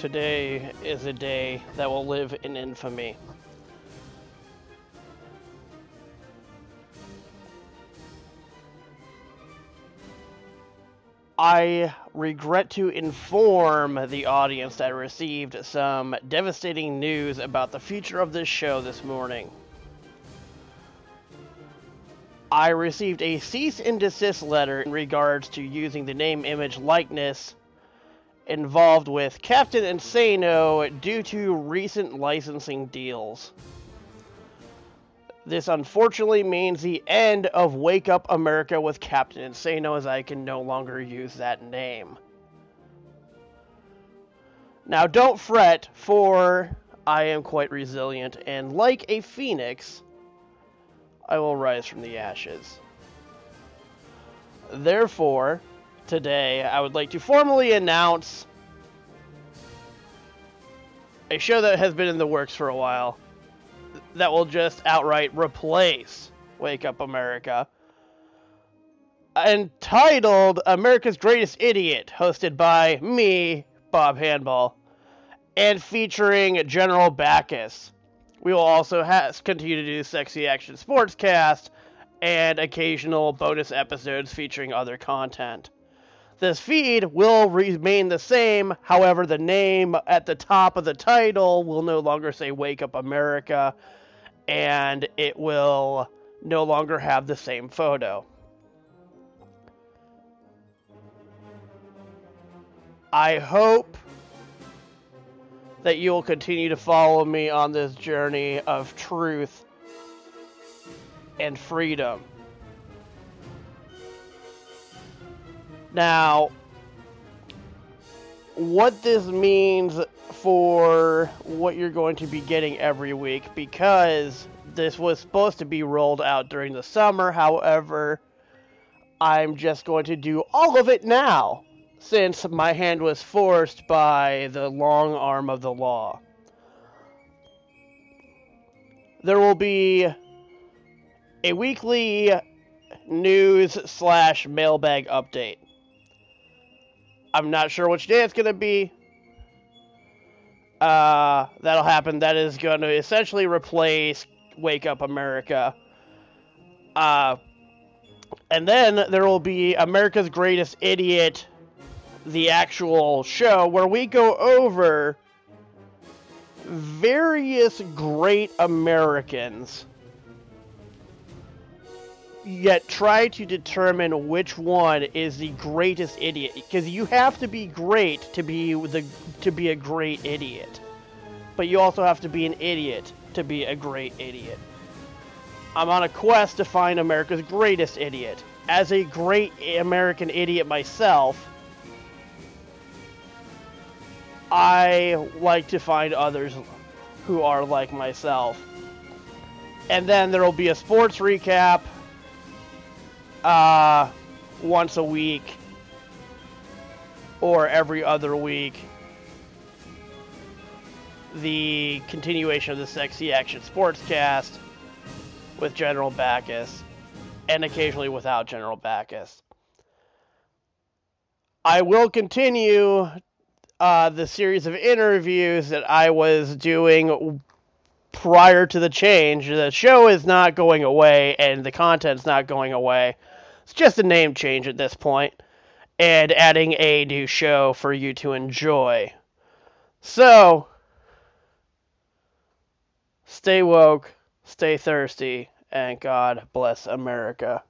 today is a day that will live in infamy. I regret to inform the audience that I received some devastating news about the future of this show this morning. I received a cease and desist letter in regards to using the name, image, likeness involved with Captain Insano due to recent licensing deals. This unfortunately means the end of Wake Up America with Captain Insano as I can no longer use that name. Now don't fret, for I am quite resilient, and like a phoenix, I will rise from the ashes. Therefore, today I would like to formally announce a show that has been in the works for a while that will just outright replace Wake Up America. Entitled America's Greatest Idiot, hosted by me, Bob Handball, and featuring General Bacchus. We will also ha- continue to do Sexy Action Sportscast and occasional bonus episodes featuring other content. This feed will remain the same, however, the name at the top of the title will no longer say Wake Up America, and it will no longer have the same photo. I hope that you will continue to follow me on this journey of truth and freedom. Now, what this means for what you're going to be getting every week, because this was supposed to be rolled out during the summer, however, I'm just going to do all of it now since my hand was forced by the long arm of the law. There will be a weekly news slash mailbag update. I'm not sure which day it's going to be. Uh, that'll happen. That is going to essentially replace Wake Up America. Uh, and then there will be America's Greatest Idiot the actual show where we go over various great Americans yet try to determine which one is the greatest idiot. Because you have to be great to be the to be a great idiot. But you also have to be an idiot to be a great idiot. I'm on a quest to find america's greatest idiot. As a great american idiot myself I like to find others who are like myself. And then there will be a sports recap uh, once a week or every other week. The continuation of the Sexy Action Sportscast with General Bacchus and occasionally without General Bacchus. I will continue uh, the series of interviews that I was doing prior to the change. The show is not going away, and the content's not going away. It's just a name change at this point, and adding a new show for you to enjoy. So, stay woke, stay thirsty, and God bless America.